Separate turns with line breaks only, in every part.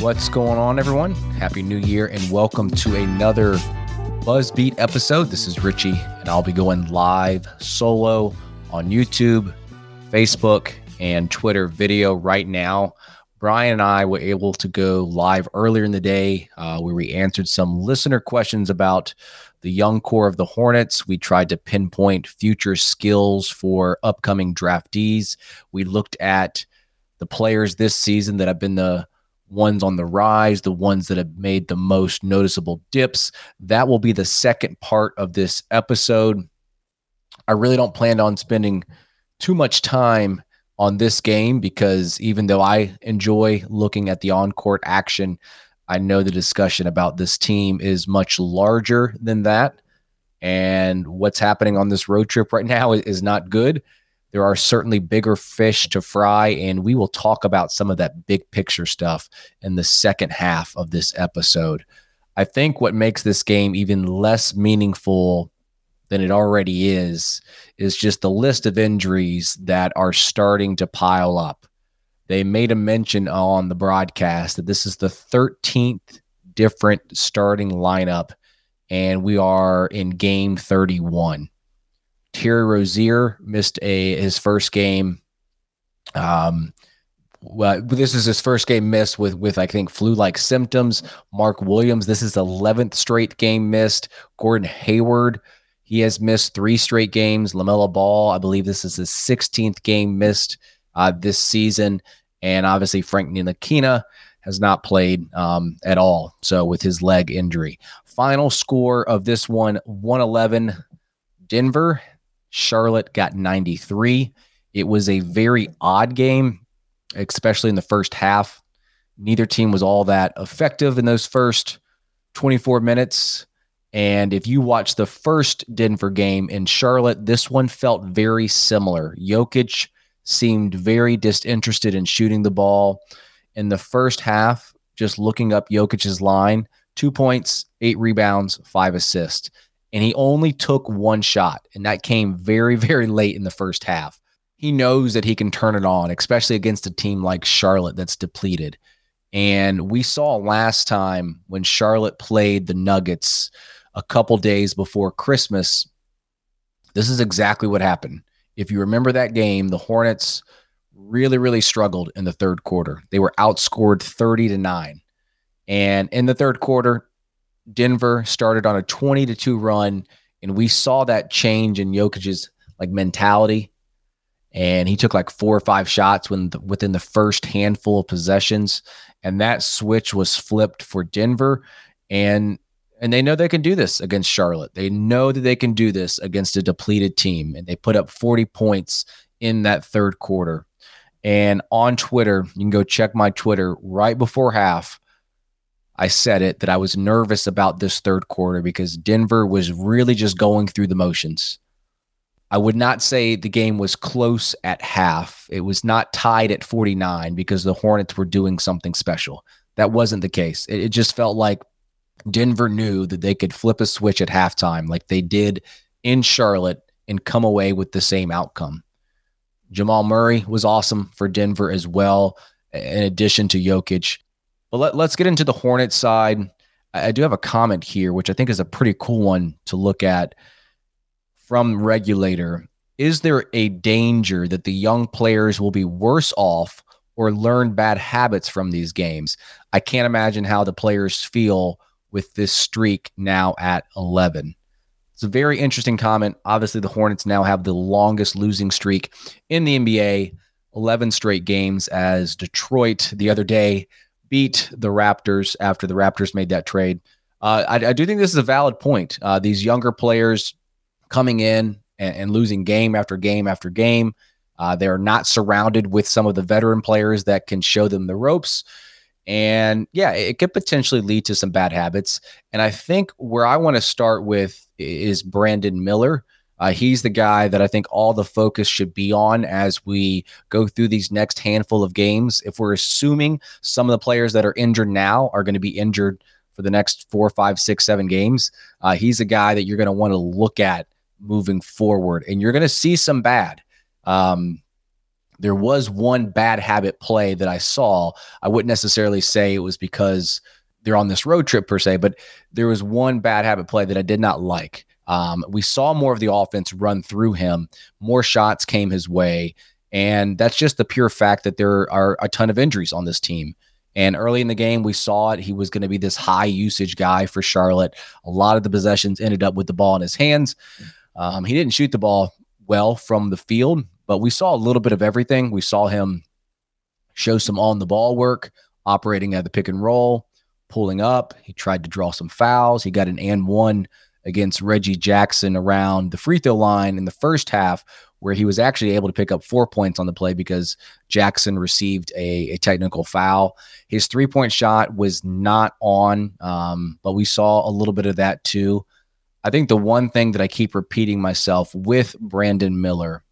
What's going on, everyone? Happy New Year and welcome to another Buzzbeat episode. This is Richie, and I'll be going live solo on YouTube, Facebook, and Twitter video right now. Brian and I were able to go live earlier in the day uh, where we answered some listener questions about the young core of the Hornets. We tried to pinpoint future skills for upcoming draftees. We looked at the players this season that have been the ones on the rise, the ones that have made the most noticeable dips. That will be the second part of this episode. I really don't plan on spending too much time on this game because even though I enjoy looking at the on court action, I know the discussion about this team is much larger than that. And what's happening on this road trip right now is not good. There are certainly bigger fish to fry, and we will talk about some of that big picture stuff in the second half of this episode. I think what makes this game even less meaningful than it already is is just the list of injuries that are starting to pile up. They made a mention on the broadcast that this is the 13th different starting lineup, and we are in game 31. Terry Rozier missed a his first game. Um, well, this is his first game missed with with I think flu-like symptoms. Mark Williams, this is 11th straight game missed. Gordon Hayward, he has missed three straight games. LaMelo Ball, I believe this is his 16th game missed uh, this season, and obviously Frank Ntilikina has not played um, at all. So with his leg injury, final score of this one 111 Denver Charlotte got 93. It was a very odd game, especially in the first half. Neither team was all that effective in those first 24 minutes. And if you watch the first Denver game in Charlotte, this one felt very similar. Jokic seemed very disinterested in shooting the ball. In the first half, just looking up Jokic's line, two points, eight rebounds, five assists and he only took one shot, and that came very, very late in the first half. He knows that he can turn it on, especially against a team like Charlotte that's depleted. And we saw last time when Charlotte played the Nuggets a couple days before Christmas, this is exactly what happened. If you remember that game, the Hornets really, really struggled in the third quarter. They were outscored 30 to 9. And in the third quarter, Denver started on a 20 to 2 run, and we saw that change in Jokic's like mentality. And he took like four or five shots when the, within the first handful of possessions, and that switch was flipped for Denver. And and they know they can do this against Charlotte. They know that they can do this against a depleted team, and they put up 40 points in that third quarter. And on Twitter, you can go check my Twitter right before half. I said it that I was nervous about this third quarter because Denver was really just going through the motions. I would not say the game was close at half. It was not tied at 49 because the Hornets were doing something special. That wasn't the case. It, it just felt like Denver knew that they could flip a switch at halftime like they did in Charlotte and come away with the same outcome. Jamal Murray was awesome for Denver as well, in addition to Jokic. But let, let's get into the Hornets side. I do have a comment here, which I think is a pretty cool one to look at from regulator. Is there a danger that the young players will be worse off or learn bad habits from these games? I can't imagine how the players feel with this streak now at 11. It's a very interesting comment. Obviously, the Hornets now have the longest losing streak in the NBA, 11 straight games, as Detroit the other day beat the Raptors after the Raptors made that trade. Uh, I, I, do think this is a valid point. Uh, these younger players coming in and, and, losing game after game after game. Uh, they're not surrounded with some of the veteran players that can show them the ropes. And yeah, it could potentially lead to some bad habits. And I think where I want to start with is Brandon Miller. Uh, he's the guy that I think all the focus should be on as we go through these next handful of games. If we're assuming some of the players that are injured now are going to be injured for the next four, five, six, seven games, uh, he's a guy that you're going to want to look at moving forward. And you're going to see some bad. Um, there was one bad habit play that I saw. I wouldn't necessarily say it was because they're on this road trip per se, but there was one bad habit play that I did not like. Um, we saw more of the offense run through him, more shots came his way. And that's just the pure fact that there are a ton of injuries on this team. And early in the game, we saw it. He was going to be this high usage guy for Charlotte. A lot of the possessions ended up with the ball in his hands. Um, he didn't shoot the ball well from the field, but we saw a little bit of everything. We saw him show some on the ball work, operating at the pick and roll, pulling up. He tried to draw some fouls. He got an and one against Reggie Jackson around the free throw line in the first half, where he was actually able to pick up four points on the play because Jackson received a, a technical foul. His three point shot was not on, um, but we saw a little bit of that too. I think the one thing that I keep repeating myself with Brandon Miller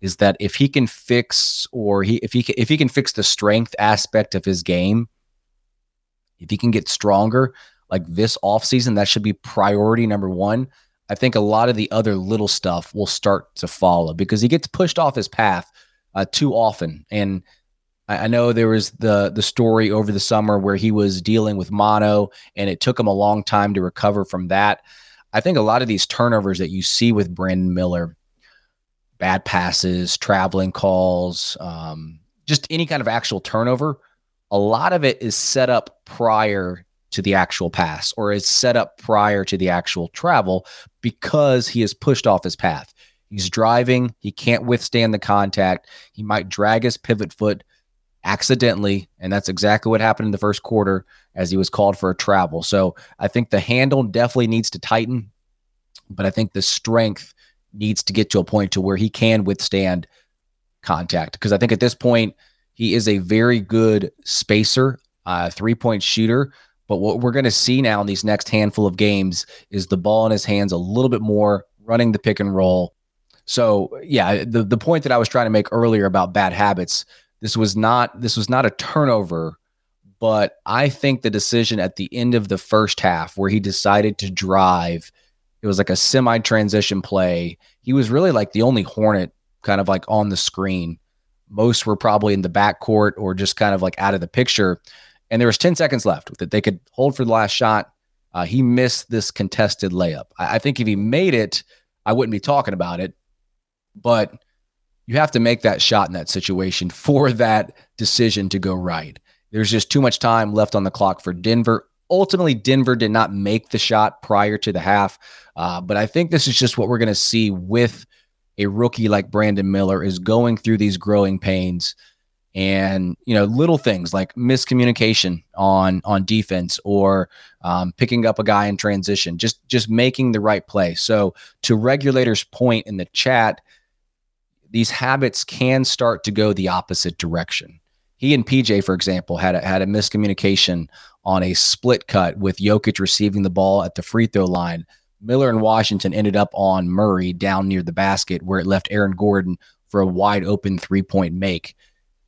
is that if he can fix or he if he can, if he can fix the strength aspect of his game, if he can get stronger like this offseason, that should be priority number 1. I think a lot of the other little stuff will start to follow because he gets pushed off his path uh, too often. And I, I know there was the the story over the summer where he was dealing with mono, and it took him a long time to recover from that. I think a lot of these turnovers that you see with Brandon Miller bad passes, traveling calls, um, just any kind of actual turnover, a lot of it is set up prior to the actual pass or is set up prior to the actual travel because he is pushed off his path. He's driving, he can't withstand the contact. He might drag his pivot foot accidentally, and that's exactly what happened in the first quarter as he was called for a travel. So I think the handle definitely needs to tighten, but I think the strength needs to get to a point to where he can withstand contact. Because I think at this point, he is a very good spacer, uh, three point shooter. But what we're going to see now in these next handful of games is the ball in his hands a little bit more, running the pick and roll. So yeah, the the point that I was trying to make earlier about bad habits, this was not this was not a turnover, but I think the decision at the end of the first half where he decided to drive it was like a semi transition play. He was really like the only Hornet kind of like on the screen. Most were probably in the backcourt or just kind of like out of the picture. And there was 10 seconds left that they could hold for the last shot. Uh, he missed this contested layup. I, I think if he made it, I wouldn't be talking about it. But you have to make that shot in that situation for that decision to go right. There's just too much time left on the clock for Denver. Ultimately, Denver did not make the shot prior to the half. Uh, but I think this is just what we're going to see with a rookie like Brandon Miller is going through these growing pains and you know little things like miscommunication on on defense or um, picking up a guy in transition just just making the right play. So to regulators point in the chat these habits can start to go the opposite direction. He and pj for example had a, had a miscommunication on a split cut with Jokic receiving the ball at the free throw line. Miller and Washington ended up on Murray down near the basket where it left Aaron Gordon for a wide open three point make.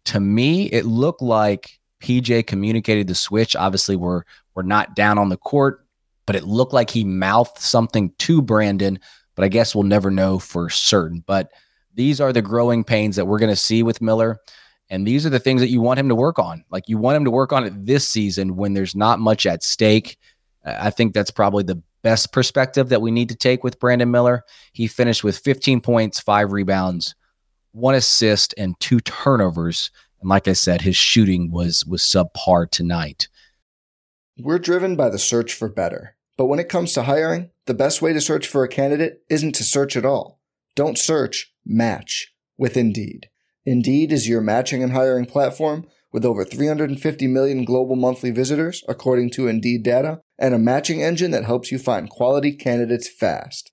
To me, it looked like PJ communicated the switch. Obviously, we're we're not down on the court, but it looked like he mouthed something to Brandon. But I guess we'll never know for certain. But these are the growing pains that we're going to see with Miller. And these are the things that you want him to work on. Like you want him to work on it this season when there's not much at stake I think that's probably the best perspective that we need to take with Brandon Miller. He finished with 15 points, five rebounds, one assist, and two turnovers. And like I said, his shooting was was subpar tonight.
We're driven by the search for better. But when it comes to hiring, the best way to search for a candidate isn't to search at all. Don't search, match with Indeed. Indeed is your matching and hiring platform with over 350 million global monthly visitors, according to Indeed data, and a matching engine that helps you find quality candidates fast.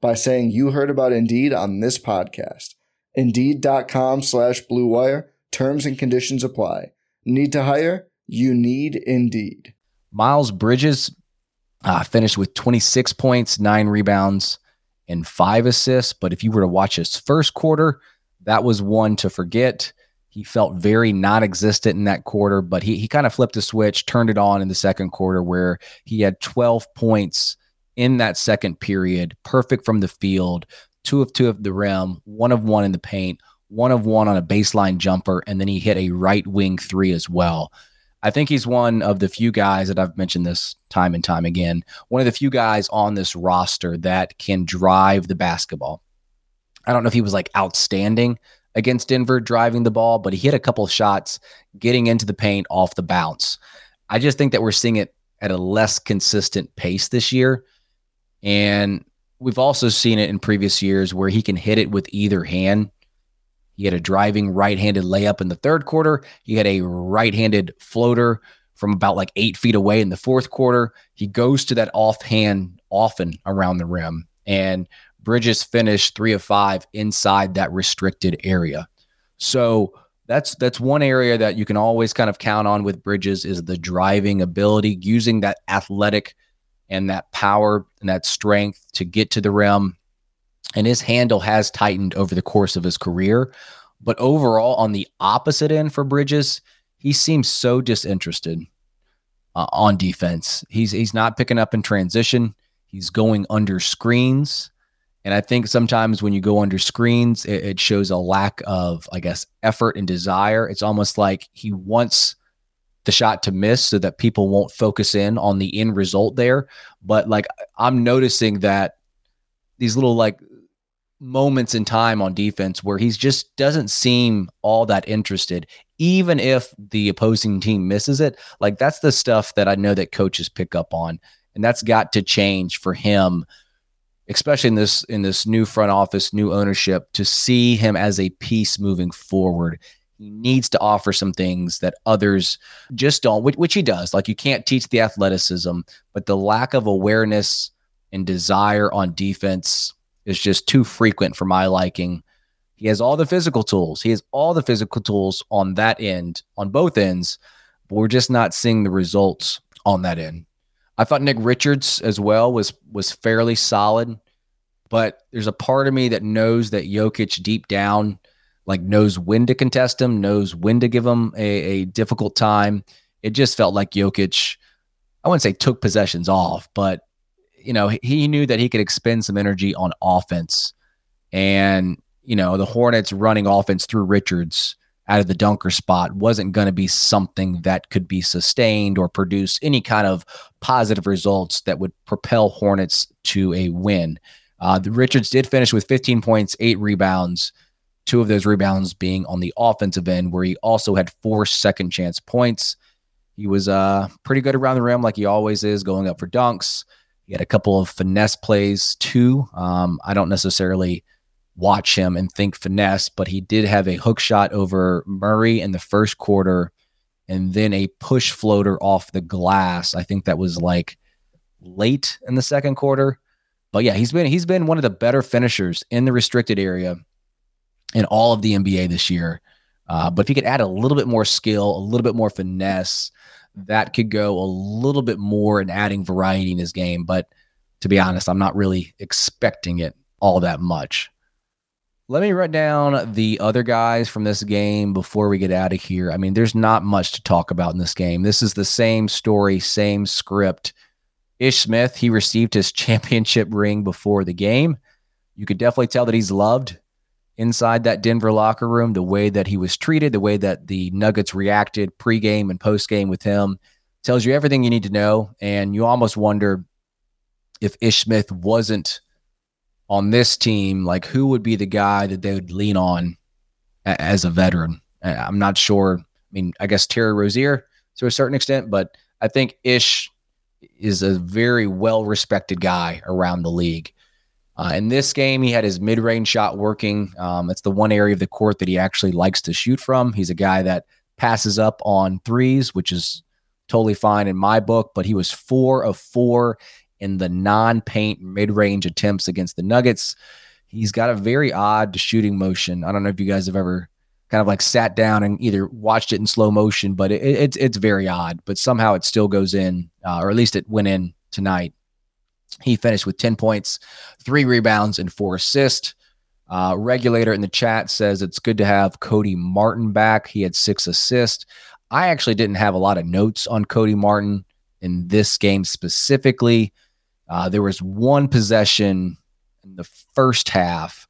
by saying you heard about Indeed on this podcast. Indeed.com slash BlueWire. Terms and conditions apply. Need to hire? You need Indeed.
Miles Bridges uh, finished with 26 points, nine rebounds, and five assists. But if you were to watch his first quarter, that was one to forget. He felt very non existent in that quarter, but he, he kind of flipped the switch, turned it on in the second quarter, where he had 12 points in that second period, perfect from the field, two of two of the rim, one of one in the paint, one of one on a baseline jumper, and then he hit a right wing three as well. I think he's one of the few guys that I've mentioned this time and time again, one of the few guys on this roster that can drive the basketball. I don't know if he was like outstanding against Denver driving the ball, but he hit a couple of shots getting into the paint off the bounce. I just think that we're seeing it at a less consistent pace this year. And we've also seen it in previous years where he can hit it with either hand. He had a driving right handed layup in the third quarter. He had a right handed floater from about like eight feet away in the fourth quarter. He goes to that offhand often around the rim. And Bridges finished three of five inside that restricted area. So that's that's one area that you can always kind of count on with Bridges is the driving ability, using that athletic and that power and that strength to get to the rim. And his handle has tightened over the course of his career. But overall, on the opposite end for Bridges, he seems so disinterested uh, on defense. He's he's not picking up in transition. He's going under screens. And I think sometimes when you go under screens, it, it, shows a lack of, I guess, effort and desire. It's almost like he wants the shot to miss so that people won't focus in on the end result there. But like I'm noticing that these little like moments in time on defense where he's just doesn't seem all that interested even if the opposing team misses it like that's the stuff that i know that coaches pick up on and that's got to change for him especially in this in this new front office, new ownership, to see him as a piece moving forward. He needs to offer some things that others just don't, which, which he does. Like you can't teach the athleticism, but the lack of awareness and desire on defense is just too frequent for my liking. He has all the physical tools. He has all the physical tools on that end, on both ends, but we're just not seeing the results on that end. I thought Nick Richards as well was was fairly solid, but there's a part of me that knows that Jokic deep down like knows when to contest him, knows when to give him a, a difficult time. It just felt like Jokic, I wouldn't say took possessions off, but you know, he knew that he could expend some energy on offense. And, you know, the Hornets running offense through Richards out of the dunker spot wasn't going to be something that could be sustained or produce any kind of positive results that would propel Hornets to a win. Uh, the Richards did finish with 15 points, eight rebounds, two of those rebounds being on the offensive end, where he also had four second chance points. He was uh, pretty good around the rim, like he always is, going up for dunks. He had a couple of finesse plays too. Um, I don't necessarily watch him and think finesse, but he did have a hook shot over Murray in the first quarter and then a push floater off the glass. I think that was like late in the second quarter. But yeah, he's been he's been one of the better finishers in the restricted area in all of the NBA this year. Uh, but if he could add a little bit more skill, a little bit more finesse, that could go a little bit more in adding variety in his game. But to be honest, I'm not really expecting it all that much. Let me write down the other guys from this game before we get out of here. I mean, there's not much to talk about in this game. This is the same story, same script. Ish Smith, he received his championship ring before the game. You could definitely tell that he's loved inside that Denver locker room, the way that he was treated, the way that the Nuggets reacted pregame and postgame with him tells you everything you need to know. And you almost wonder if Ish Smith wasn't on this team, like who would be the guy that they would lean on a- as a veteran? Uh, I'm not sure. I mean, I guess Terry Rozier to a certain extent, but I think Ish is a very well respected guy around the league. Uh, in this game, he had his mid range shot working. Um, it's the one area of the court that he actually likes to shoot from. He's a guy that passes up on threes, which is totally fine in my book, but he was four of four in the non paint mid range attempts against the Nuggets. He's got a very odd shooting motion. I don't know if you guys have ever kind of like sat down and either watched it in slow motion, but it, it's it's very odd. But somehow it still goes in, uh, or at least it went in tonight. He finished with 10 points, three rebounds, and four assists. Uh, regulator in the chat says it's good to have Cody Martin back. He had six assists. I actually didn't have a lot of notes on Cody Martin in this game specifically. Uh, there was one possession in the first half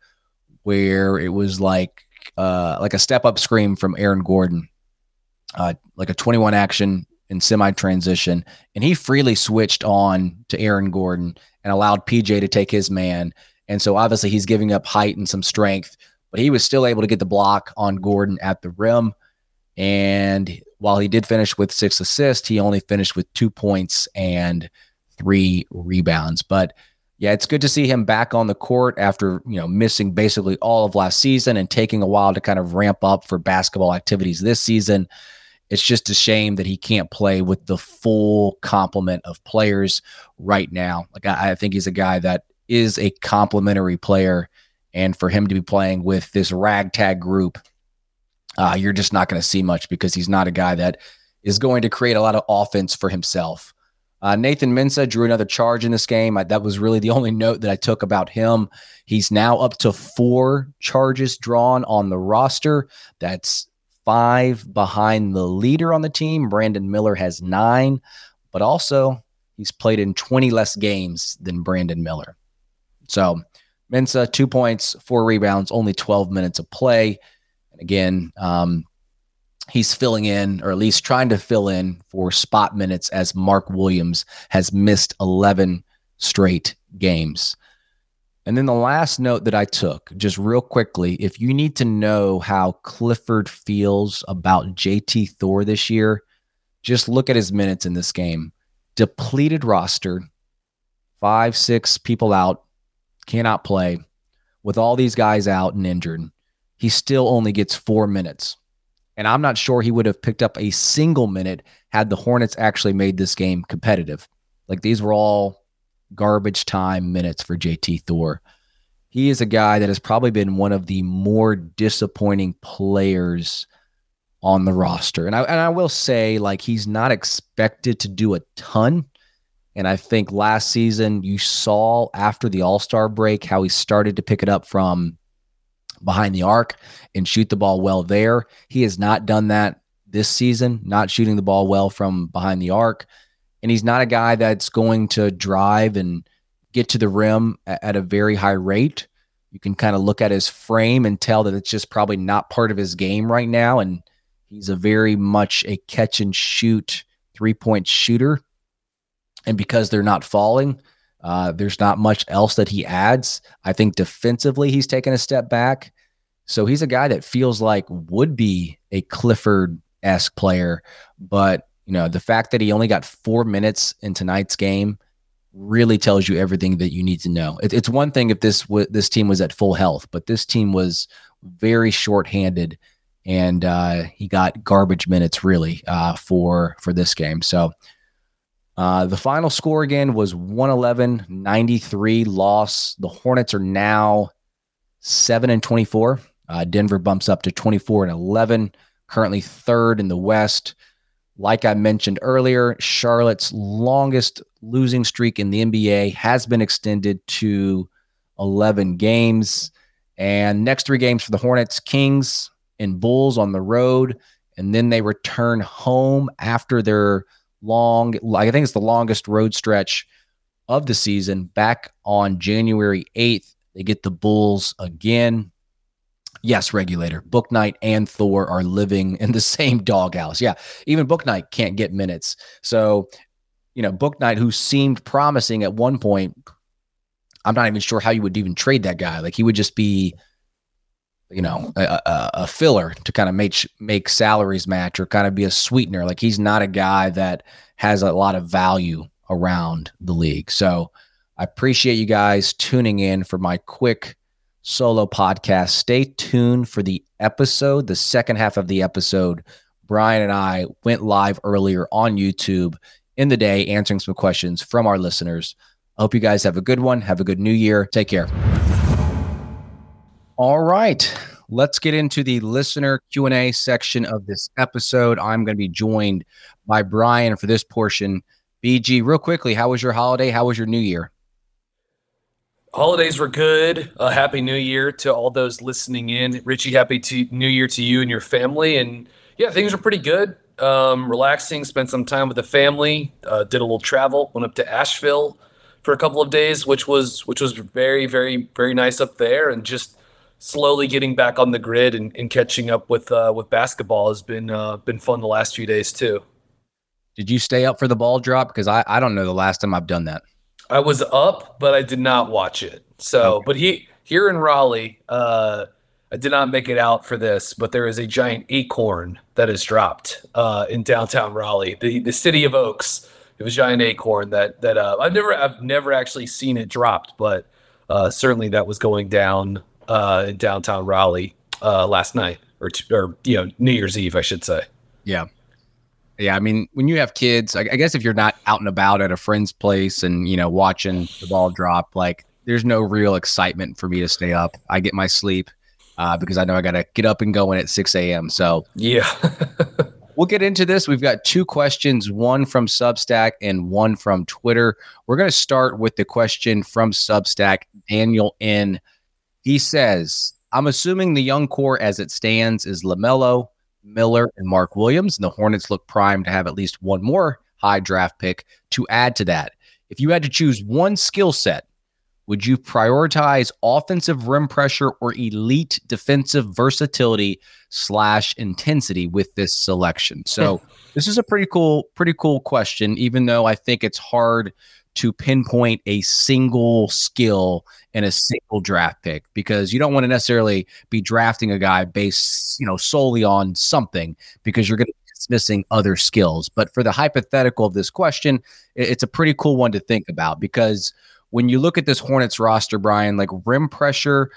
where it was like uh, like a step up screen from Aaron Gordon, uh, like a 21 action in semi transition, and he freely switched on to Aaron Gordon and allowed PJ to take his man. And so obviously he's giving up height and some strength, but he was still able to get the block on Gordon at the rim. And while he did finish with six assists, he only finished with two points and three rebounds. But yeah, it's good to see him back on the court after, you know, missing basically all of last season and taking a while to kind of ramp up for basketball activities this season. It's just a shame that he can't play with the full complement of players right now. Like I, I think he's a guy that is a complementary player. And for him to be playing with this ragtag group, uh, you're just not going to see much because he's not a guy that is going to create a lot of offense for himself. Uh, Nathan Mensah drew another charge in this game. I, that was really the only note that I took about him. He's now up to four charges drawn on the roster. That's five behind the leader on the team. Brandon Miller has nine, but also he's played in 20 less games than Brandon Miller. So Mensah, two points, four rebounds, only 12 minutes of play. And again, um, he's filling in, or at least trying to fill in for spot minutes as Mark Williams has missed 11 straight games. And then the last note that I took, just real quickly, if you need to know how Clifford feels about JT Thor this year, just look at his minutes in this game. Depleted roster, five, six people out, cannot play. With all these guys out and injured, he still only gets four minutes. And I'm not sure he would have picked up a single minute had the Hornets actually made this game competitive. Like these were all garbage time minutes for JT Thor. He is a guy that has probably been one of the more disappointing players on the roster. And I and I will say like he's not expected to do a ton. And I think last season you saw after the All-Star break how he started to pick it up from behind the arc and shoot the ball well there. He has not done that this season, not shooting the ball well from behind the arc. And he's not a guy that's going to drive and get to the rim at a very high rate. You can kind of look at his frame and tell that it's just probably not part of his game right now. And he's a very much a catch and shoot three point shooter. And because they're not falling, uh, there's not much else that he adds. I think defensively, he's taken a step back. So he's a guy that feels like would be a Clifford esque player. But, you know, the fact that he only got four minutes in tonight's game really tells you everything that you need to know. It, it's one thing if this w- this team was at full health, but this team was very short-handed, and uh, he got garbage minutes really uh, for for this game. So uh, the final score again was 111 93 loss. The Hornets are now 7 and 24. Uh, Denver bumps up to 24 and 11, currently third in the West. Like I mentioned earlier, Charlotte's longest losing streak in the NBA has been extended to 11 games. And next three games for the Hornets, Kings and Bulls on the road. And then they return home after their long, I think it's the longest road stretch of the season back on January 8th. They get the Bulls again. Yes, regulator. Bouknight and Thor are living in the same doghouse. Yeah, even Bouknight can't get minutes. So, you know, Bouknight, who seemed promising at one point, I'm not even sure how you would even trade that guy. Like he would just be, you know, a, a, a filler to kind of make make salaries match or kind of be a sweetener. Like he's not a guy that has a lot of value around the league. So I appreciate you guys tuning in for my quick solo podcast. Stay tuned for the episode, the second half of the episode. Brian and I went live earlier on YouTube in the day answering some questions from our listeners. I hope you guys have a good one. Have a good new year. Take care. All right. Let's get into the listener Q&A section of this episode. I'm going to be joined by Brian for this portion. BG, real quickly, how was your holiday? How was your new year?
Holidays were good. Uh, happy New Year to all those listening in. Richie, happy to New Year to you and your family. And yeah, things were pretty good. Um, relaxing, spent some time with the family. Uh, did a little travel. Went up to Asheville for a couple of days, which was which was very very very nice up there. And just slowly getting back on the grid and, and catching up with uh, with basketball has been uh, been fun the last few days too.
Did you stay up for the ball drop? Because I, I don't know the last time I've done that.
I was up, but I did not watch it. So, okay. but he here in Raleigh, uh, I did not make it out for this, but there is a giant acorn that is dropped uh, in downtown Raleigh, the the city of Oaks. It was a giant acorn that that uh, I've never I've never actually seen it dropped, but uh, certainly that was going down uh, in downtown Raleigh uh, last night or t- or you know New Year's Eve, I should say.
Yeah, yeah, I mean, when you have kids, I, I guess if you're not out and about at a friend's place and you know watching the ball drop, like there's no real excitement for me to stay up. I get my sleep uh, because I know I got to get up and going at 6 a.m. So
yeah,
we'll get into this. We've got two questions, one from Substack and one from Twitter. We're going to start with the question from Substack. Daniel N. He says, "I'm assuming the young core as it stands is LaMelo." Miller, and Mark Williams. And the Hornets look primed to have at least one more high draft pick to add to that. If you had to choose one skill set, would you prioritize offensive rim pressure or elite defensive versatility slash intensity with this selection? So this is a pretty cool, pretty cool question, even though I think it's hard to pinpoint a single skill in a single draft pick because you don't want to necessarily be drafting a guy based, you know, solely on something because you're going to be dismissing other skills. But for the hypothetical of this question, it's a pretty cool one to think about because when you look at this Hornets roster, Brian, like rim pressure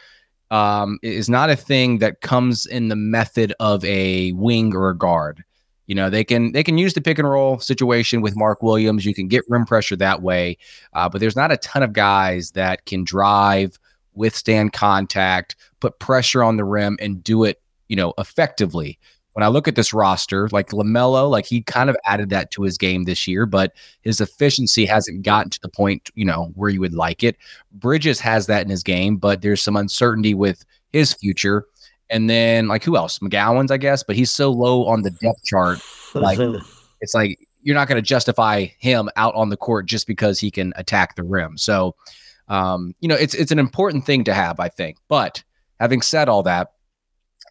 um, is not a thing that comes in the method of a wing or a guard. You know, they can they can use the pick and roll situation with Mark Williams. You can get rim pressure that way, uh, but there's not a ton of guys that can drive, withstand contact, put pressure on the rim, and do it. You know, effectively. When I look at this roster, like LaMelo, like he kind of added that to his game this year, but his efficiency hasn't gotten to the point, you know, where you would like it. Bridges has that in his game, but there's some uncertainty with his future. And then like who else? McGowens, I guess, but he's so low on the depth chart. Like it's like you're not going to justify him out on the court just because he can attack the rim. So, um, you know, it's it's an important thing to have, I think. But having said all that,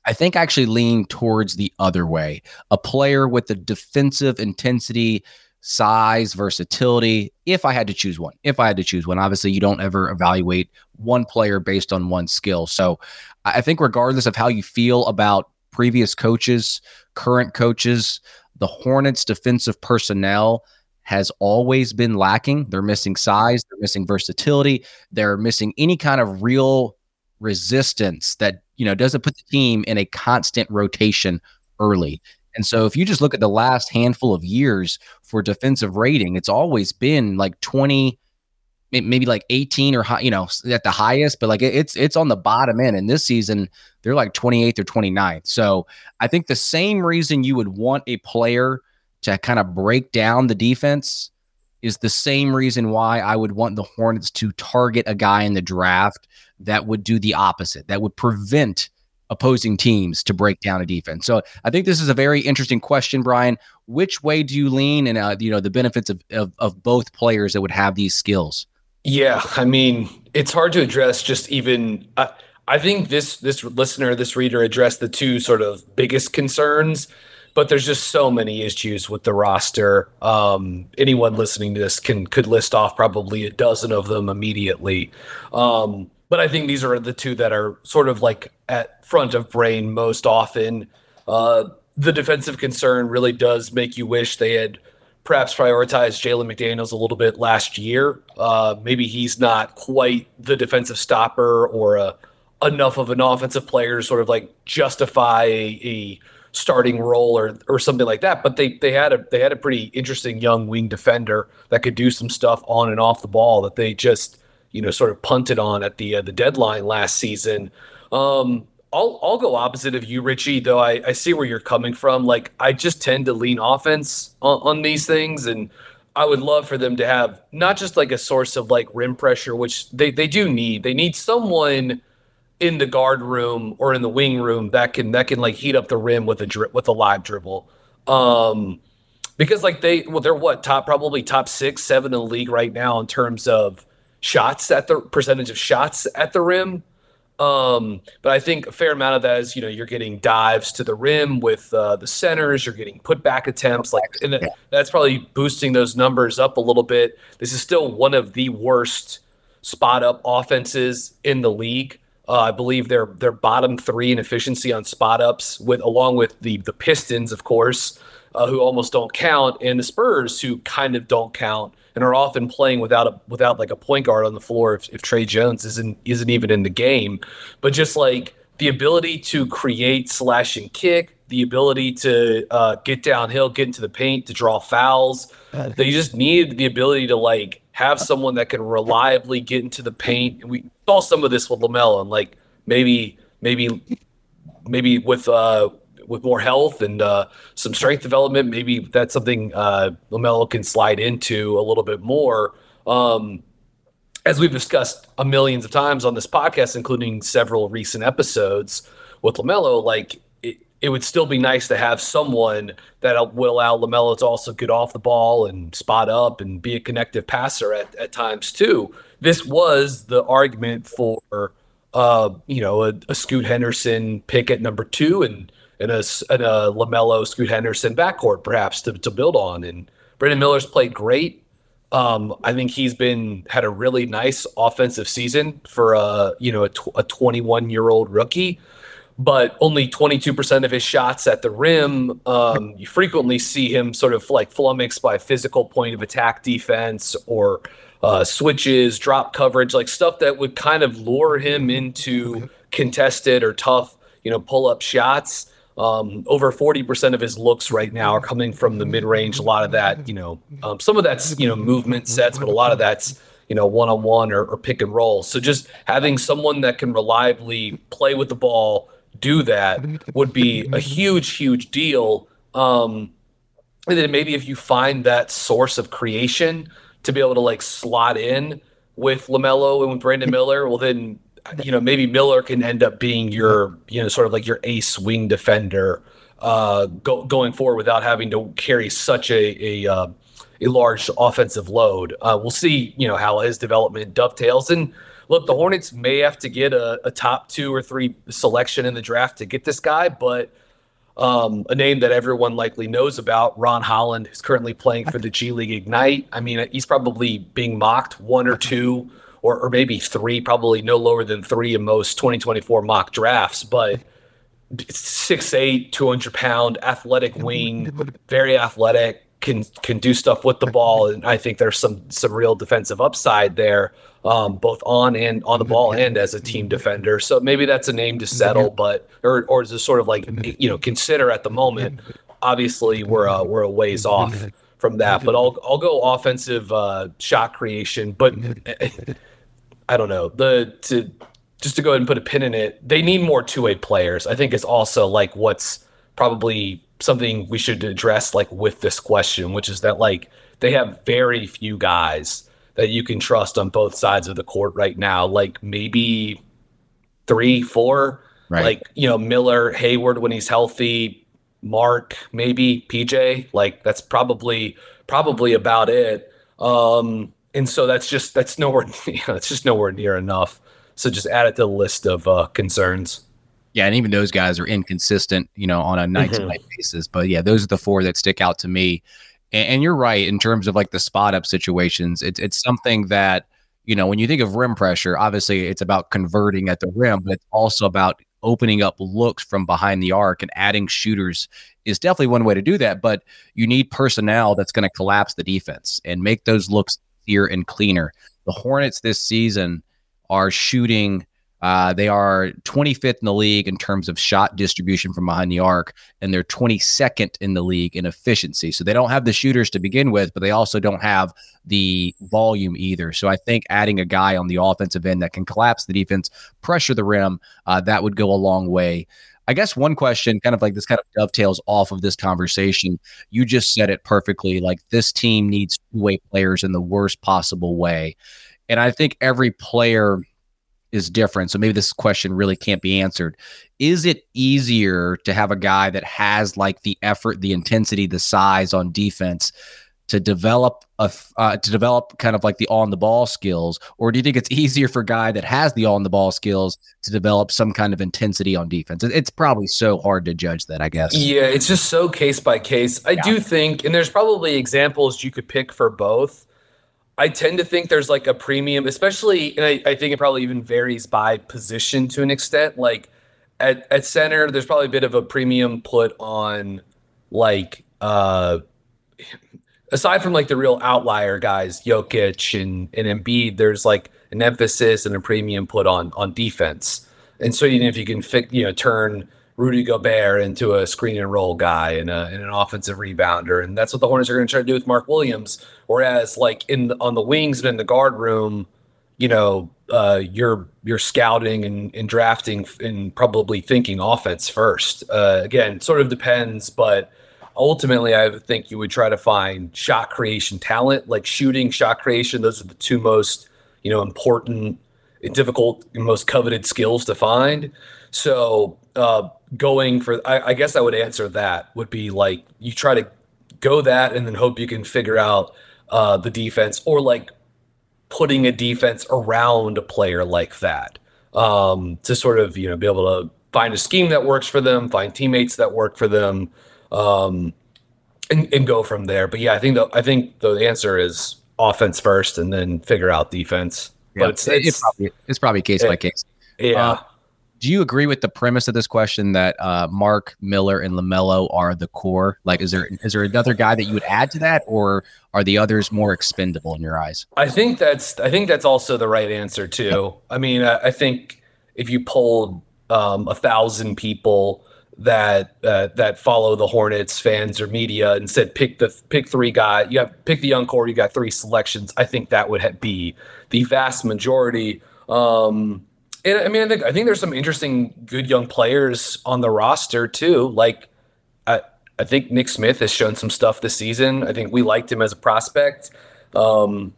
I think I actually lean towards the other way. A player with the defensive intensity, size, versatility. If I had to choose one, if I had to choose one, obviously you don't ever evaluate one player based on one skill. So I think, regardless of how you feel about previous coaches, current coaches, the Hornets' defensive personnel has always been lacking. They're missing size, they're missing versatility, they're missing any kind of real resistance that you know doesn't put the team in a constant rotation early. And so if you just look at the last handful of years for defensive rating, it's always been like 20 maybe like 18 or high, you know, at the highest, but like it's it's on the bottom end. And this season, they're like 28th or 29th. So I think the same reason you would want a player to kind of break down the defense is the same reason why I would want the Hornets to target a guy in the draft that would do the opposite, that would prevent opposing teams to break down a defense. So I think this is a very interesting question, Brian. Which way do you lean, and uh, you know the benefits of, of of both players that would have these skills?
Yeah, I mean it's hard to address. Just even uh, I think this this listener, this reader addressed the two sort of biggest concerns but there's just so many issues with the roster. Um, anyone listening to this can could list off probably a dozen of them immediately. Um, but I think these are the two that are sort of like at front of brain most often. Uh, the defensive concern really does make you wish they had perhaps prioritized Jalen McDaniels a little bit last year. Uh, maybe he's not quite the defensive stopper or a, enough of an offensive player to sort of like justify a, a starting role or or something like that. But they they had a they had a pretty interesting young wing defender that could do some stuff on and off the ball that they just you know sort of punted on at the uh, the deadline last season. Um, I'll I'll go opposite of you, Richie. Though I, I see where you're coming from. Like I just tend to lean offense on, on these things, and I would love for them to have not just like a source of like rim pressure, which they they do need. They need someone in the guard room or in the wing room that can that can like heat up the rim with a dri- with a live dribble. Um, because like they well they're what top probably top six seven in the league right now in terms of shots at the percentage of shots at the rim. Um, but I think a fair amount of that is you know you're getting dives to the rim with uh, the centers, you're getting putback attempts like and that's probably boosting those numbers up a little bit. This is still one of the worst spot up offenses in the league. Uh, I believe they're they're bottom three in efficiency on spot ups, with along with the the Pistons, of course, uh, who almost don't count, and the Spurs, who kind of don't count and are often playing without a without like a point guard on the floor if, if Tre Jones isn't isn't even in the game. But just like the ability to create slash and kick, the ability to uh, get downhill, get into the paint, to draw fouls. They just need the ability to like have someone that can reliably get into the paint. And We saw some of this with Lamelo, and like maybe maybe maybe with uh with more health and uh, some strength development, maybe that's something uh, Lamelo can slide into a little bit more. Um, as we've discussed a millions of times on this podcast, including several recent episodes with Lamelo, like it would still be nice to have someone that will allow Lamelo to also get off the ball and spot up and be a connective passer at, at times too. This was the argument for, uh, you know, a, a Scoot Henderson pick at number two and and a, and a Lamelo Scoot Henderson backcourt perhaps to, to build on. And Brandon Miller's played great. Um, I think he's been had a really nice offensive season for a you know a, tw- a 21 year old rookie but only 22% of his shots at the rim. Um, you frequently see him sort of like flummoxed by physical point of attack defense or uh, switches, drop coverage, like stuff that would kind of lure him into contested or tough, you know, pull up shots. Um, over 40% of his looks right now are coming from the mid range. A lot of that, you know, um, some of that's, you know, movement sets, but a lot of that's, you know, one on one or pick and roll. So just having someone that can reliably play with the ball, do that would be a huge, huge deal. Um, and then maybe if you find that source of creation to be able to like slot in with Lamelo and with Brandon Miller, well then you know maybe Miller can end up being your you know sort of like your ace wing defender uh, go, going forward without having to carry such a a, uh, a large offensive load. Uh, we'll see you know how his development dovetails and look, the Hornets may have to get a, a top two or three selection in the draft to get this guy, but um, a name that everyone likely knows about, Ron Holland, who's currently playing for the G League Ignite. I mean, he's probably being mocked one or two or, or maybe three, probably no lower than three in most 2024 mock drafts, but six eight, 200 pound athletic wing, very athletic, can can do stuff with the ball, and I think there's some some real defensive upside there, um, both on and on the ball and as a team defender. So maybe that's a name to settle, but or or to sort of like you know consider at the moment. Obviously, we're uh, we're a ways off from that, but I'll I'll go offensive uh, shot creation, but I don't know the to just to go ahead and put a pin in it. They need more two way players. I think is also like what's probably something we should address like with this question, which is that like they have very few guys that you can trust on both sides of the court right now. Like maybe three, four. Right. Like, you know, Miller, Hayward when he's healthy, Mark, maybe PJ. Like that's probably probably about it. Um, and so that's just that's nowhere you know, it's just nowhere near enough. So just add it to the list of uh, concerns.
Yeah, and even those guys are inconsistent, you know, on a night to night basis. But yeah, those are the four that stick out to me. And, and, you're right in terms of like the spot up situations. It's it's something that you know when you think of rim pressure, obviously it's about converting at the rim, but it's also about opening up looks from behind the arc and adding shooters is definitely one way to do that. But you need personnel that's going to collapse the defense and make those looks easier and cleaner. The Hornets this season are shooting uh, they are 25th in the league in terms of shot distribution from behind the arc, and they're 22nd in the league in efficiency. So they don't have the shooters to begin with, but they also don't have the volume either. So I think adding a guy on the offensive end that can collapse the defense, pressure the rim, uh, that would go a long way. I guess one question, kind of like this, kind of dovetails off of this conversation. You just said it perfectly. Like this team needs two way players in the worst possible way. And I think every player is different. So maybe this question really can't be answered. Is it easier to have a guy that has like the effort, the intensity, the size on defense to develop a uh, to develop kind of like the on the ball skills, or do you think it's easier for a guy that has the on the ball skills to develop some kind of intensity on defense? It's probably so hard to judge that, I guess.
Yeah, it's just so case by case. I yeah. do think, and there's probably examples you could pick for both. I tend to think there's like a premium, especially, and I, I, think it probably even varies by position to an extent. Like at, at center, there's probably a bit of a premium put on like, uh, aside from like the real outlier guys, Jokic and, and Embiid, there's like an emphasis and a premium put on on defense. And so even if you can fit, you know, turn Rudy Gobert into a screen and roll guy and, a, and an offensive rebounder. And that's what the Hornets are going to try to do with Mark Williams. Whereas, like in the, on the wings and in the guard room, you know, uh, you're you're scouting and, and drafting and probably thinking offense first. Uh, again, sort of depends, but ultimately, I think you would try to find shot creation talent, like shooting, shot creation. Those are the two most you know important, difficult, most coveted skills to find. So uh, going for, I, I guess I would answer that would be like you try to go that and then hope you can figure out uh, the defense or like putting a defense around a player like that um, to sort of you know be able to find a scheme that works for them, find teammates that work for them, um, and, and go from there. But yeah, I think the I think the answer is offense first, and then figure out defense.
Yeah, but it's it's, it's probably it's probably case it, by case.
Yeah. Uh,
do you agree with the premise of this question that uh, Mark Miller and Lamelo are the core? Like, is there is there another guy that you would add to that, or are the others more expendable in your eyes?
I think that's I think that's also the right answer too. I mean, I, I think if you polled um, a thousand people that uh, that follow the Hornets fans or media and said pick the pick three guy, you have pick the young core, you got three selections. I think that would be the vast majority. Um, and I mean, I think I think there's some interesting, good young players on the roster too. Like, I I think Nick Smith has shown some stuff this season. I think we liked him as a prospect. Um,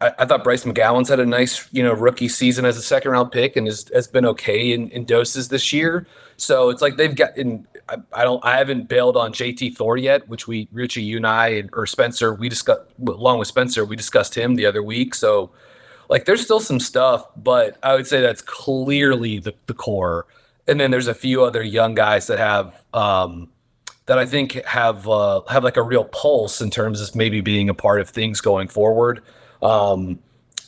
I, I, thought Bryce McGowens had a nice, you know, rookie season as a second round pick and has, has been okay in, in doses this year. So it's like they've gotten. I, I don't. I haven't bailed on JT Thor yet, which we Richie, you and I, or Spencer, we discussed along with Spencer, we discussed him the other week. So like there's still some stuff, but I would say that's clearly the, the core. And then there's a few other young guys that have um, that I think have uh, have like a real pulse in terms of maybe being a part of things going forward. Um,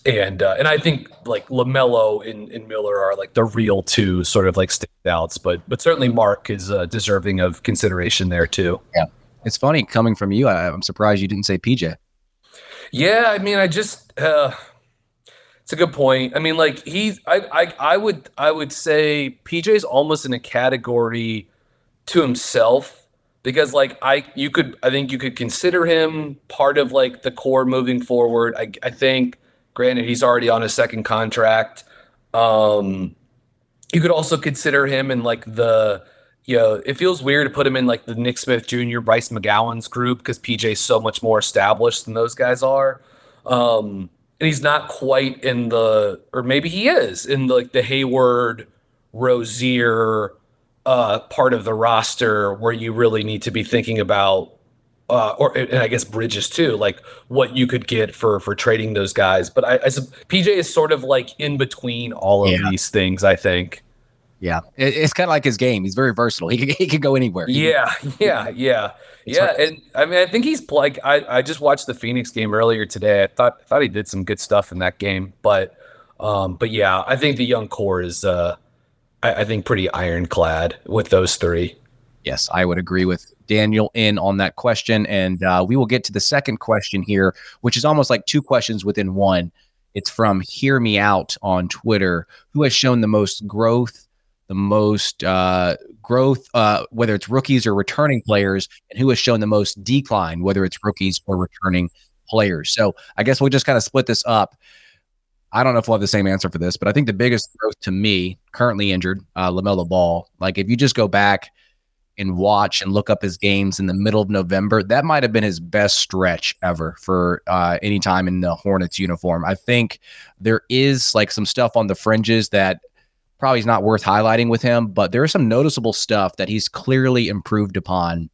and uh, and I think like Lamelo and, and Miller are like the real two sort of like standouts, but but certainly Mark is uh, deserving of consideration there too.
Yeah, it's funny coming from you. I, am surprised you didn't say PJ.
Yeah, I mean, I just uh, it's a good point. I mean, like he's I, I I would I would say PJ's almost in a category to himself because like I you could I think you could consider him part of like the core moving forward. I I think granted he's already on a second contract. Um you could also consider him in like the you know, it feels weird to put him in like the Nick Smith Jr., Bryce McGowens group because PJ's so much more established than those guys are. Um, and he's not quite in the, or maybe he is in the, like the Hayward, Rozier uh, part of the roster where you really need to be thinking about, uh, or and I guess Bridges too, like what you could get for for trading those guys. But I, I PJ is sort of like in between all of yeah. these things. I think.
Yeah, it, it's kind of like his game. He's very versatile. He can, he can go anywhere.
He yeah, yeah, yeah, yeah. Hard. And I mean, I think he's like I, I just watched the Phoenix game earlier today. I thought I thought he did some good stuff in that game. But um, but yeah, I think the young core is uh, I, I think pretty ironclad with those three.
Yes, I would agree with Daniel in on that question, and uh, we will get to the second question here, which is almost like two questions within one. It's from Hear Me Out on Twitter. Who has shown the most growth the most uh, growth, uh, whether it's rookies or returning players, and who has shown the most decline, whether it's rookies or returning players. So I guess we'll just kind of split this up. I don't know if we'll have the same answer for this, but I think the biggest growth to me, currently injured, uh, LaMelo Ball, like if you just go back and watch and look up his games in the middle of November, that might have been his best stretch ever for uh, any time in the Hornets uniform. I think there is like some stuff on the fringes that probably is not worth highlighting with him, but there is some noticeable stuff that he's clearly improved upon.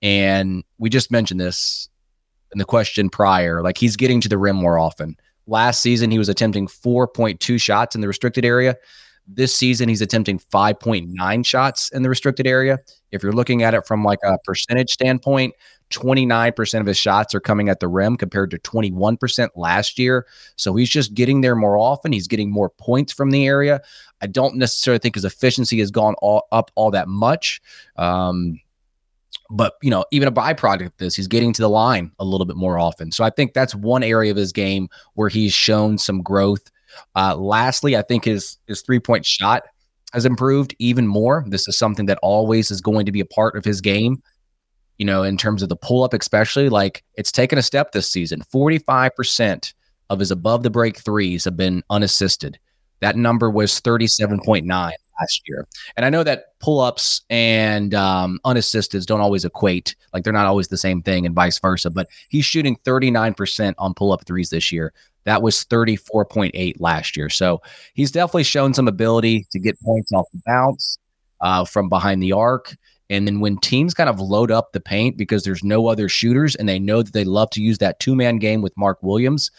And we just mentioned this in the question prior. Like he's getting to the rim more often. Last season, he was attempting 4.2 shots in the restricted area. This season, he's attempting 5.9 shots in the restricted area. If you're looking at it from like a percentage standpoint, 29% of his shots are coming at the rim compared to 21% last year. So he's just getting there more often. He's getting more points from the area. I don't necessarily think his efficiency has gone all, up all that much. Um, but you know, even a byproduct of this, he's getting to the line a little bit more often. So I think that's one area of his game where he's shown some growth. Uh, lastly, I think his his three point shot has improved even more. This is something that always is going to be a part of his game you know, in terms of the pull up, especially, like it's taken a step this season. 45% of his above the break threes have been unassisted. That number was 37.9 last year. And I know that pull ups and um, unassisted don't always equate, like they're not always the same thing and vice versa, but he's shooting 39% on pull up threes this year. That was 34.8 last year. So he's definitely shown some ability to get points off the bounce uh, from behind the arc. And then when teams kind of load up the paint because there's no other shooters and they know that they love to use that two man game with Mark Williams,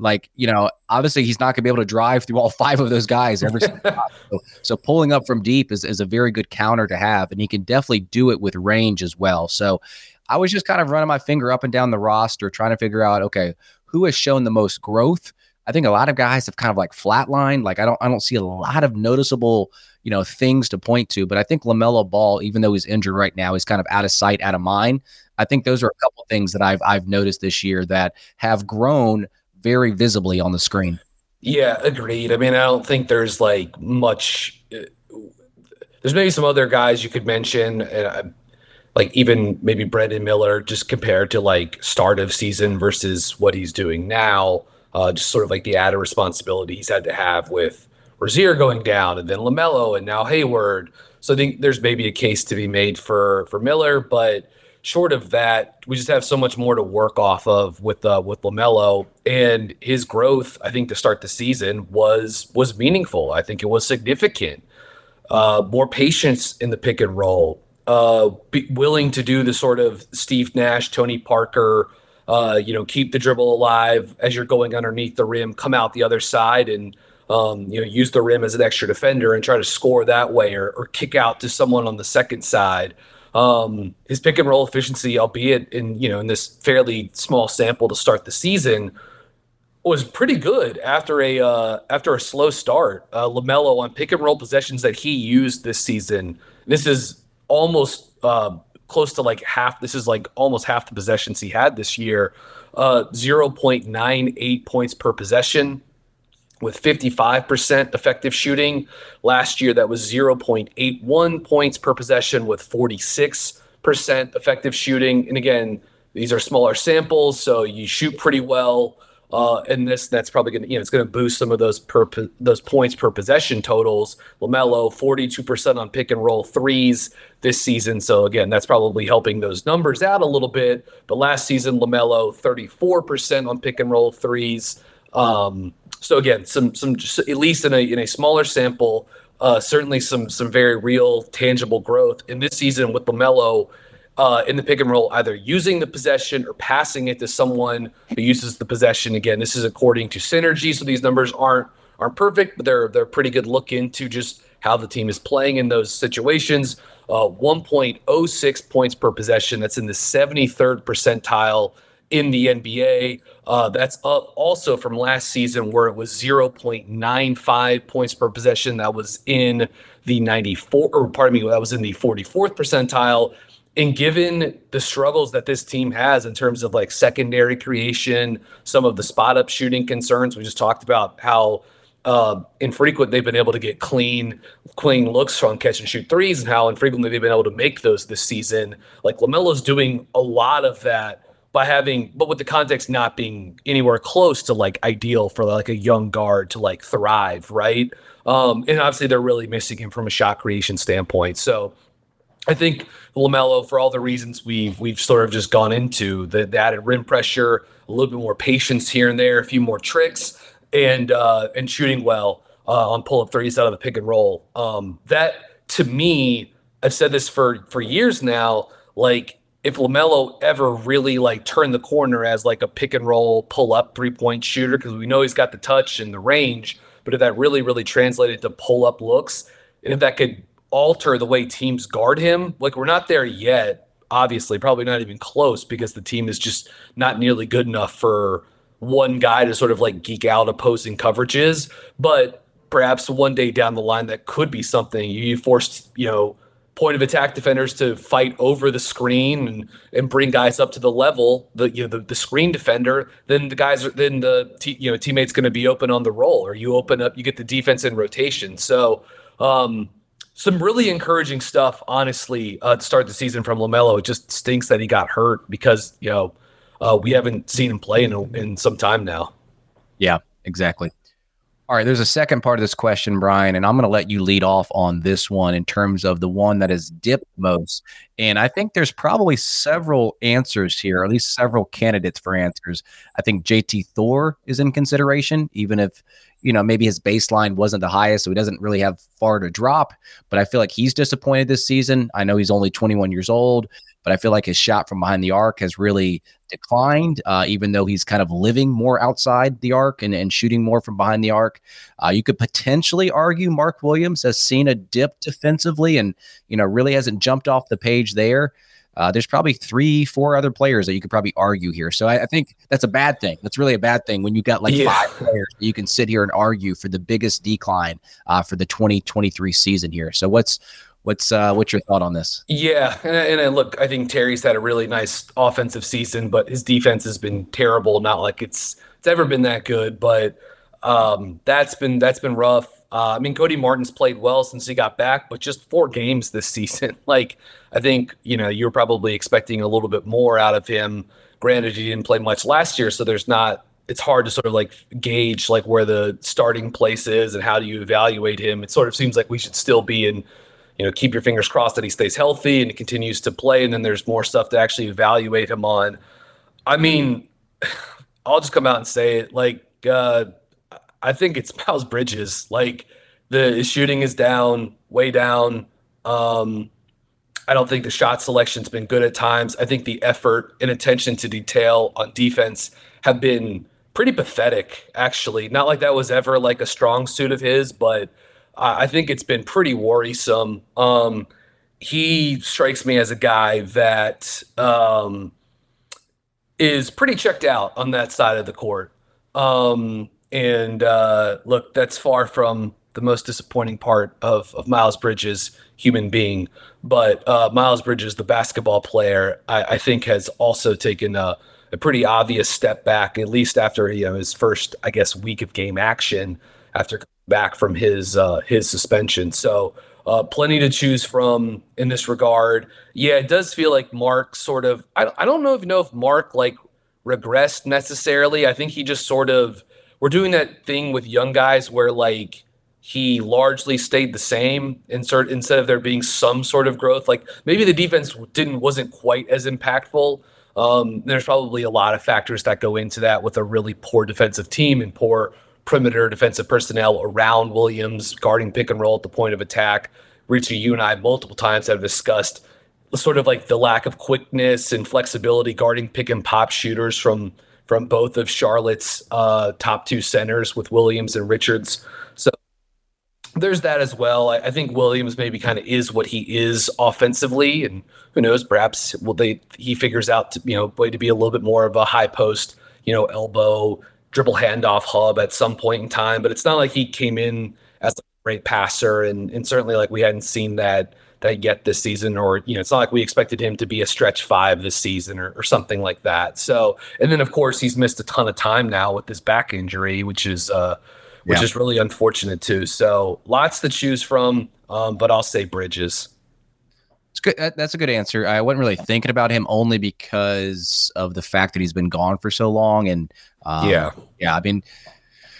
like, you know, obviously he's not going to be able to drive through all five of those guys every single time. So, so, pulling up from deep is, is a very good counter to have. And he can definitely do it with range as well. So I was just kind of running my finger up and down the roster, trying to figure out, okay, who has shown the most growth? I think a lot of guys have kind of like flatlined. Like I don't I don't see a lot of noticeable you know, things to point to. But I think LaMelo Ball, even though he's injured right now, is kind of out of sight, out of mind. I think those are a couple things that I've I've noticed this year that have grown very visibly on the screen.
Yeah, agreed. I mean, I don't think there's like much. Uh, there's maybe some other guys you could mention, uh, like even maybe Brandon Miller, just compared to like start of season versus what he's doing now. Uh, just sort of like the added responsibility he's had to have with Rozier going down, and then Lamelo, and now Hayward. So I think there's maybe a case to be made for for Miller, but short of that, we just have so much more to work off of with uh, with Lamelo and his growth. I think to start the season was was meaningful. I think it was significant. Uh, more patience in the pick and roll. Uh, willing to do the sort of Steve Nash, Tony Parker. Uh, you know, keep the dribble alive as you're going underneath the rim, come out the other side, and um, you know, use the rim as an extra defender and try to score that way or, or kick out to someone on the second side. Um, his pick and roll efficiency, albeit in you know in this fairly small sample to start the season, was pretty good after a uh, after a slow start. Uh, Lamelo on pick and roll possessions that he used this season. This is almost uh, close to like half. This is like almost half the possessions he had this year. Uh, 0.98 points per possession with 55% effective shooting. Last year, that was 0.81 points per possession with 46% effective shooting. And again, these are smaller samples, so you shoot pretty well. Uh, and this that's probably going to you know it's going to boost some of those per those points per possession totals. Lamelo 42% on pick and roll threes this season, so again that's probably helping those numbers out a little bit. But last season Lamelo 34% on pick and roll threes. Um, so again, some some at least in a in a smaller sample, uh, certainly some some very real tangible growth in this season with Lamelo uh, in the pick and roll, either using the possession or passing it to someone who uses the possession. Again, this is according to synergy, so these numbers aren't aren't perfect, but they're they're pretty good look into just how the team is playing in those situations. Uh, 1.06 points per possession. That's in the 73rd percentile in the NBA. Uh, that's up also from last season where it was 0.95 points per possession. That was in the 94, or pardon me, that was in the 44th percentile and given the struggles that this team has in terms of like secondary creation, some of the spot up shooting concerns, we just talked about how uh, infrequent they've been able to get clean, clean looks from catch and shoot threes, and how infrequently they've been able to make those this season. Like Lamelo's doing a lot of that by having, but with the context not being anywhere close to like ideal for like a young guard to like thrive, right? Um, and obviously they're really missing him from a shot creation standpoint. So I think Lamelo, for all the reasons we've we've sort of just gone into, the, the added rim pressure, a little bit more patience here and there, a few more tricks, and uh, and shooting well uh, on pull up threes out of the pick and roll. Um, that to me, I've said this for for years now. Like if Lamelo ever really like turned the corner as like a pick and roll pull up three point shooter, because we know he's got the touch and the range, but if that really really translated to pull up looks, and if that could alter the way teams guard him. Like we're not there yet, obviously, probably not even close because the team is just not nearly good enough for one guy to sort of like geek out opposing coverages. But perhaps one day down the line, that could be something you forced, you know, point of attack defenders to fight over the screen and, and bring guys up to the level, the you know the, the screen defender, then the guys are then the te- you know teammate's going to be open on the roll, or you open up, you get the defense in rotation. So um, some really encouraging stuff, honestly, uh, to start the season from Lamelo. It just stinks that he got hurt because you know uh, we haven't seen him play in in some time now.
Yeah, exactly. All right, there's a second part of this question, Brian, and I'm going to let you lead off on this one in terms of the one that has dipped most. And I think there's probably several answers here, or at least several candidates for answers. I think JT Thor is in consideration, even if you know, maybe his baseline wasn't the highest, so he doesn't really have far to drop. But I feel like he's disappointed this season. I know he's only 21 years old, but I feel like his shot from behind the arc has really declined, uh, even though he's kind of living more outside the arc and, and shooting more from behind the arc. Uh, you could potentially argue Mark Williams has seen a dip defensively and, you know, really hasn't jumped off the page there. Uh, there's probably three, four other players that you could probably argue here. So I, I think that's a bad thing. That's really a bad thing when you got like yeah. five players you can sit here and argue for the biggest decline uh, for the 2023 season here. So what's What's uh, what's your thought on this?
Yeah, and, and look, I think Terry's had a really nice offensive season, but his defense has been terrible. Not like it's it's ever been that good, but um, that's been that's been rough. Uh, I mean, Cody Martin's played well since he got back, but just four games this season. Like, I think you know you're probably expecting a little bit more out of him. Granted, he didn't play much last year, so there's not. It's hard to sort of like gauge like where the starting place is and how do you evaluate him. It sort of seems like we should still be in, you know, keep your fingers crossed that he stays healthy and continues to play, and then there's more stuff to actually evaluate him on. I mean, I'll just come out and say it. Like, uh, I think it's Miles Bridges. Like, the shooting is down, way down. Um, I don't think the shot selection's been good at times. I think the effort and attention to detail on defense have been pretty pathetic, actually. Not like that was ever like a strong suit of his, but I think it's been pretty worrisome. Um, he strikes me as a guy that um, is pretty checked out on that side of the court. Um, and uh, look, that's far from the most disappointing part of, of Miles Bridges' human being. But uh, Miles Bridges, the basketball player, I, I think has also taken a, a, pretty obvious step back, at least after you know his first, I guess, week of game action after back from his uh, his suspension. So uh, plenty to choose from in this regard. Yeah, it does feel like Mark sort of. I, I don't know if you know if Mark like regressed necessarily. I think he just sort of we're doing that thing with young guys where like he largely stayed the same insert instead of there being some sort of growth. Like maybe the defense didn't wasn't quite as impactful. Um, there's probably a lot of factors that go into that with a really poor defensive team and poor perimeter defensive personnel around Williams guarding pick and roll at the point of attack. Richie, you and I multiple times have discussed sort of like the lack of quickness and flexibility guarding pick and pop shooters from from both of Charlotte's uh, top two centers with Williams and Richards. So there's that as well. I, I think Williams maybe kind of is what he is offensively, and who knows, perhaps will they he figures out to, you know way to be a little bit more of a high post, you know, elbow dribble handoff hub at some point in time. But it's not like he came in as a great passer, and and certainly like we hadn't seen that that yet this season, or you know, it's not like we expected him to be a stretch five this season or, or something like that. So, and then of course he's missed a ton of time now with this back injury, which is uh, which yeah. is really unfortunate too. So, lots to choose from, um, but I'll say Bridges.
Good. That's a good answer. I wasn't really thinking about him only because of the fact that he's been gone for so long, and
um, yeah,
yeah. I mean,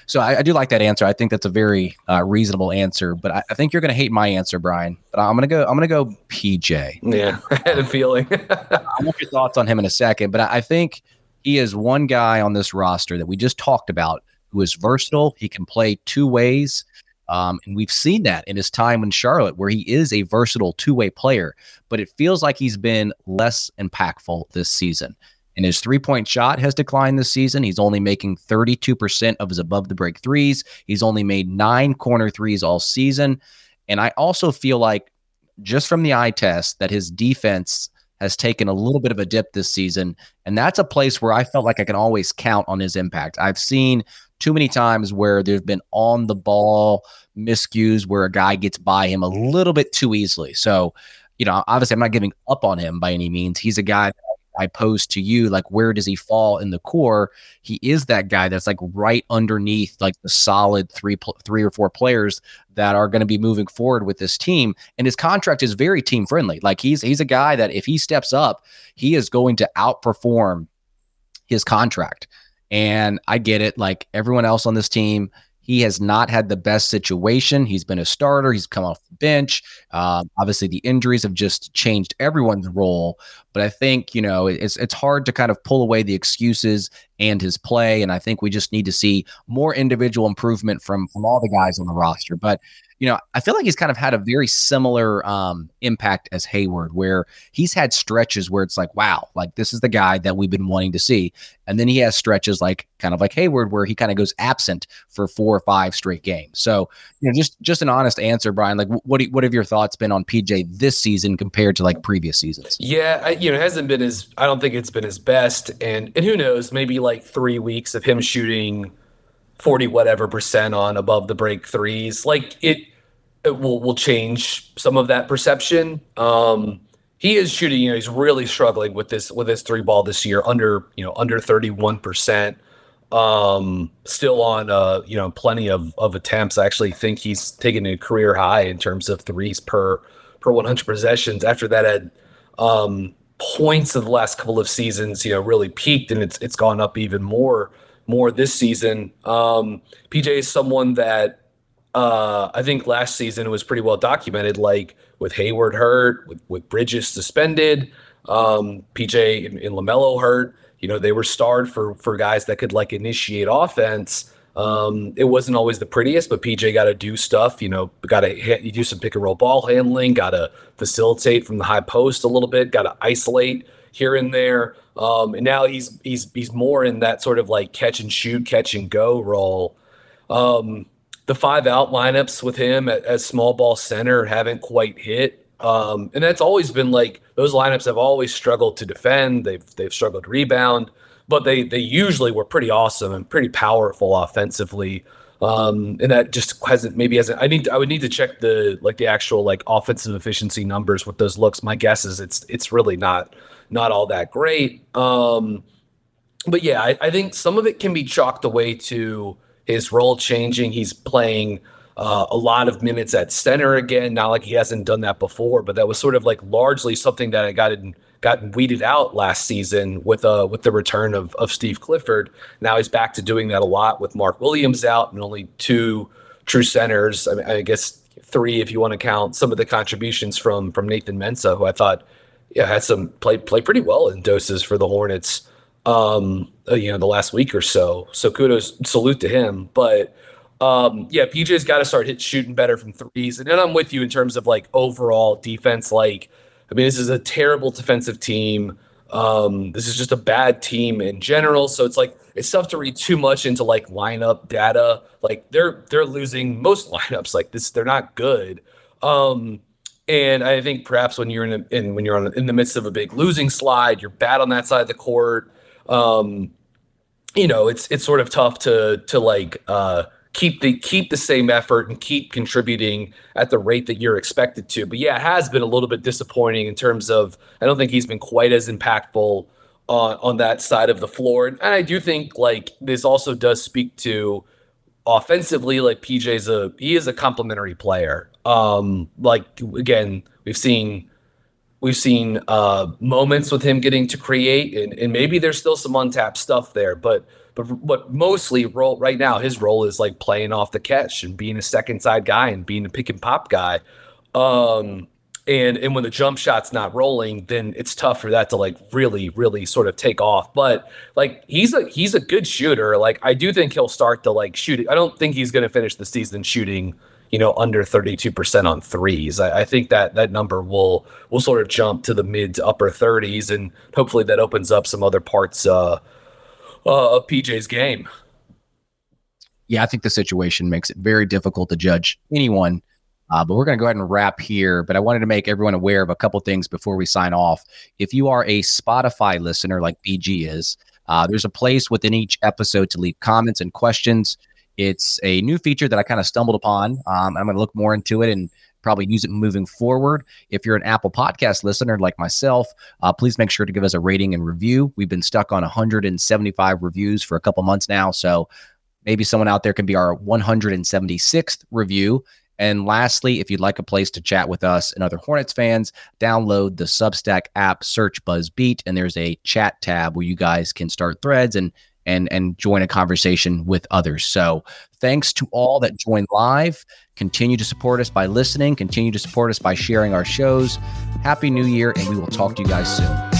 so I, I, do like that answer. I think that's a very uh, reasonable answer. But I, I think you're going to hate my answer, Brian. But I'm going to go. I'm going to go PJ.
Yeah, I had a feeling.
I want your thoughts on him in a second, but I, I think he is one guy on this roster that we just talked about who is versatile. He can play two ways. Um, and we've seen that in his time in Charlotte, where he is a versatile two way player, but it feels like he's been less impactful this season and his three point shot has declined this season. He's only making 32% of his above the break threes. He's only made nine corner threes all season. And I also feel like, just from the eye test, that his defense has taken a little bit of a dip this season. And that's a place where I felt like I can always count on his impact. I've seen too many times where there's been on the ball miscues where a guy gets by him a little bit too easily. So, you know, obviously, I'm not giving up on him by any means. He's a guy I pose to you, like where does he fall in the core? He is that guy that's like right underneath like the solid three three or four players that are going to be moving forward with this team. And his contract is very team friendly. Like he's he's a guy that if he steps up, he is going to outperform his contract. And I get it. Like everyone else on this team, he has not had the best situation. He's been a starter. He's come off the bench. Uh, obviously, the injuries have just changed everyone's role. But I think you know it's it's hard to kind of pull away the excuses and his play. And I think we just need to see more individual improvement from from all the guys on the roster. But you know, I feel like he's kind of had a very similar um, impact as Hayward, where he's had stretches where it's like, wow, like this is the guy that we've been wanting to see. And then he has stretches like kind of like Hayward, where he kind of goes absent for four or five straight games. So, you know, just just an honest answer, Brian. Like, what what have your thoughts been on PJ this season compared to like previous seasons?
Yeah, I, you know, hasn't been as I don't think it's been his best, and and who knows, maybe like three weeks of him shooting 40 whatever percent on above the break threes. Like it, it will will change some of that perception. Um, he is shooting, you know, he's really struggling with this with his three ball this year, under you know under 31 percent. Um, still on uh, you know, plenty of of attempts. I actually think he's taken a career high in terms of threes per per 100 possessions. After that had um points of the last couple of seasons, you know, really peaked and it's it's gone up even more more this season. Um, PJ is someone that uh, I think last season it was pretty well documented, like with Hayward hurt, with, with Bridges suspended, um, PJ and, and LaMelo hurt. You know, they were starred for for guys that could like initiate offense. Um, it wasn't always the prettiest, but PJ got to do stuff. You know, got to do some pick and roll ball handling, got to facilitate from the high post a little bit, got to isolate here and there. Um, and now he's he's he's more in that sort of like catch and shoot, catch and go role. Um, the five out lineups with him at, as small ball center haven't quite hit. Um, and that's always been like those lineups have always struggled to defend. They've they've struggled to rebound, but they they usually were pretty awesome and pretty powerful offensively. Um, and that just hasn't maybe hasn't. I need I would need to check the like the actual like offensive efficiency numbers with those looks. My guess is it's it's really not not all that great. Um, but yeah, I, I, think some of it can be chalked away to his role changing. He's playing uh, a lot of minutes at center again. Not like he hasn't done that before, but that was sort of like largely something that I got in got weeded out last season with uh with the return of of Steve Clifford. Now he's back to doing that a lot with Mark Williams out and only two true centers. I, mean, I guess three if you want to count some of the contributions from from Nathan Mensah, who I thought yeah had some play play pretty well in doses for the Hornets. Um, uh, you know, the last week or so. So kudos, salute to him. But um, yeah, PJ's got to start hit shooting better from threes. And then I'm with you in terms of like overall defense. Like, I mean, this is a terrible defensive team. Um, this is just a bad team in general. So it's like it's tough to read too much into like lineup data. Like they're they're losing most lineups like this. They're not good. Um, and I think perhaps when you're in, a, in when you're on, in the midst of a big losing slide, you're bad on that side of the court. Um, you know, it's it's sort of tough to to like uh, keep the keep the same effort and keep contributing at the rate that you're expected to. But yeah, it has been a little bit disappointing in terms of I don't think he's been quite as impactful on on that side of the floor. And I do think like this also does speak to offensively, like PJ's a he is a complimentary player. Um, like again, we've seen we've seen uh moments with him getting to create and, and maybe there's still some untapped stuff there, but but what mostly role right now, his role is like playing off the catch and being a second side guy and being a pick and pop guy. Um, and and when the jump shot's not rolling, then it's tough for that to like really, really sort of take off. But like he's a he's a good shooter. Like I do think he'll start to like shoot. I don't think he's going to finish the season shooting you know under 32% on threes I, I, think that that number will will sort of jump to the mid to upper 30s and hopefully that opens up some other parts uh uh, of PJ's game.
Yeah, I think the situation makes it very difficult to judge anyone. Uh, but we're going to go ahead and wrap here. But I wanted to make everyone aware of a couple things before we sign off. If you are a Spotify listener like BG is, uh, there's a place within each episode to leave comments and questions. It's a new feature that I kind of stumbled upon. Um, I'm going to look more into it and probably use it moving forward. If you're an Apple Podcast listener like myself, uh, please make sure to give us a rating and review. We've been stuck on 175 reviews for a couple months now. So maybe someone out there can be our 176th review. And lastly, if you'd like a place to chat with us and other Hornets fans, download the Substack app, search BuzzBeat, and there's a chat tab where you guys can start threads and and and join a conversation with others. So thanks to all that joined live. Continue to support us by listening. Continue to support us by sharing our shows. Happy New Year, and we will talk to you guys soon.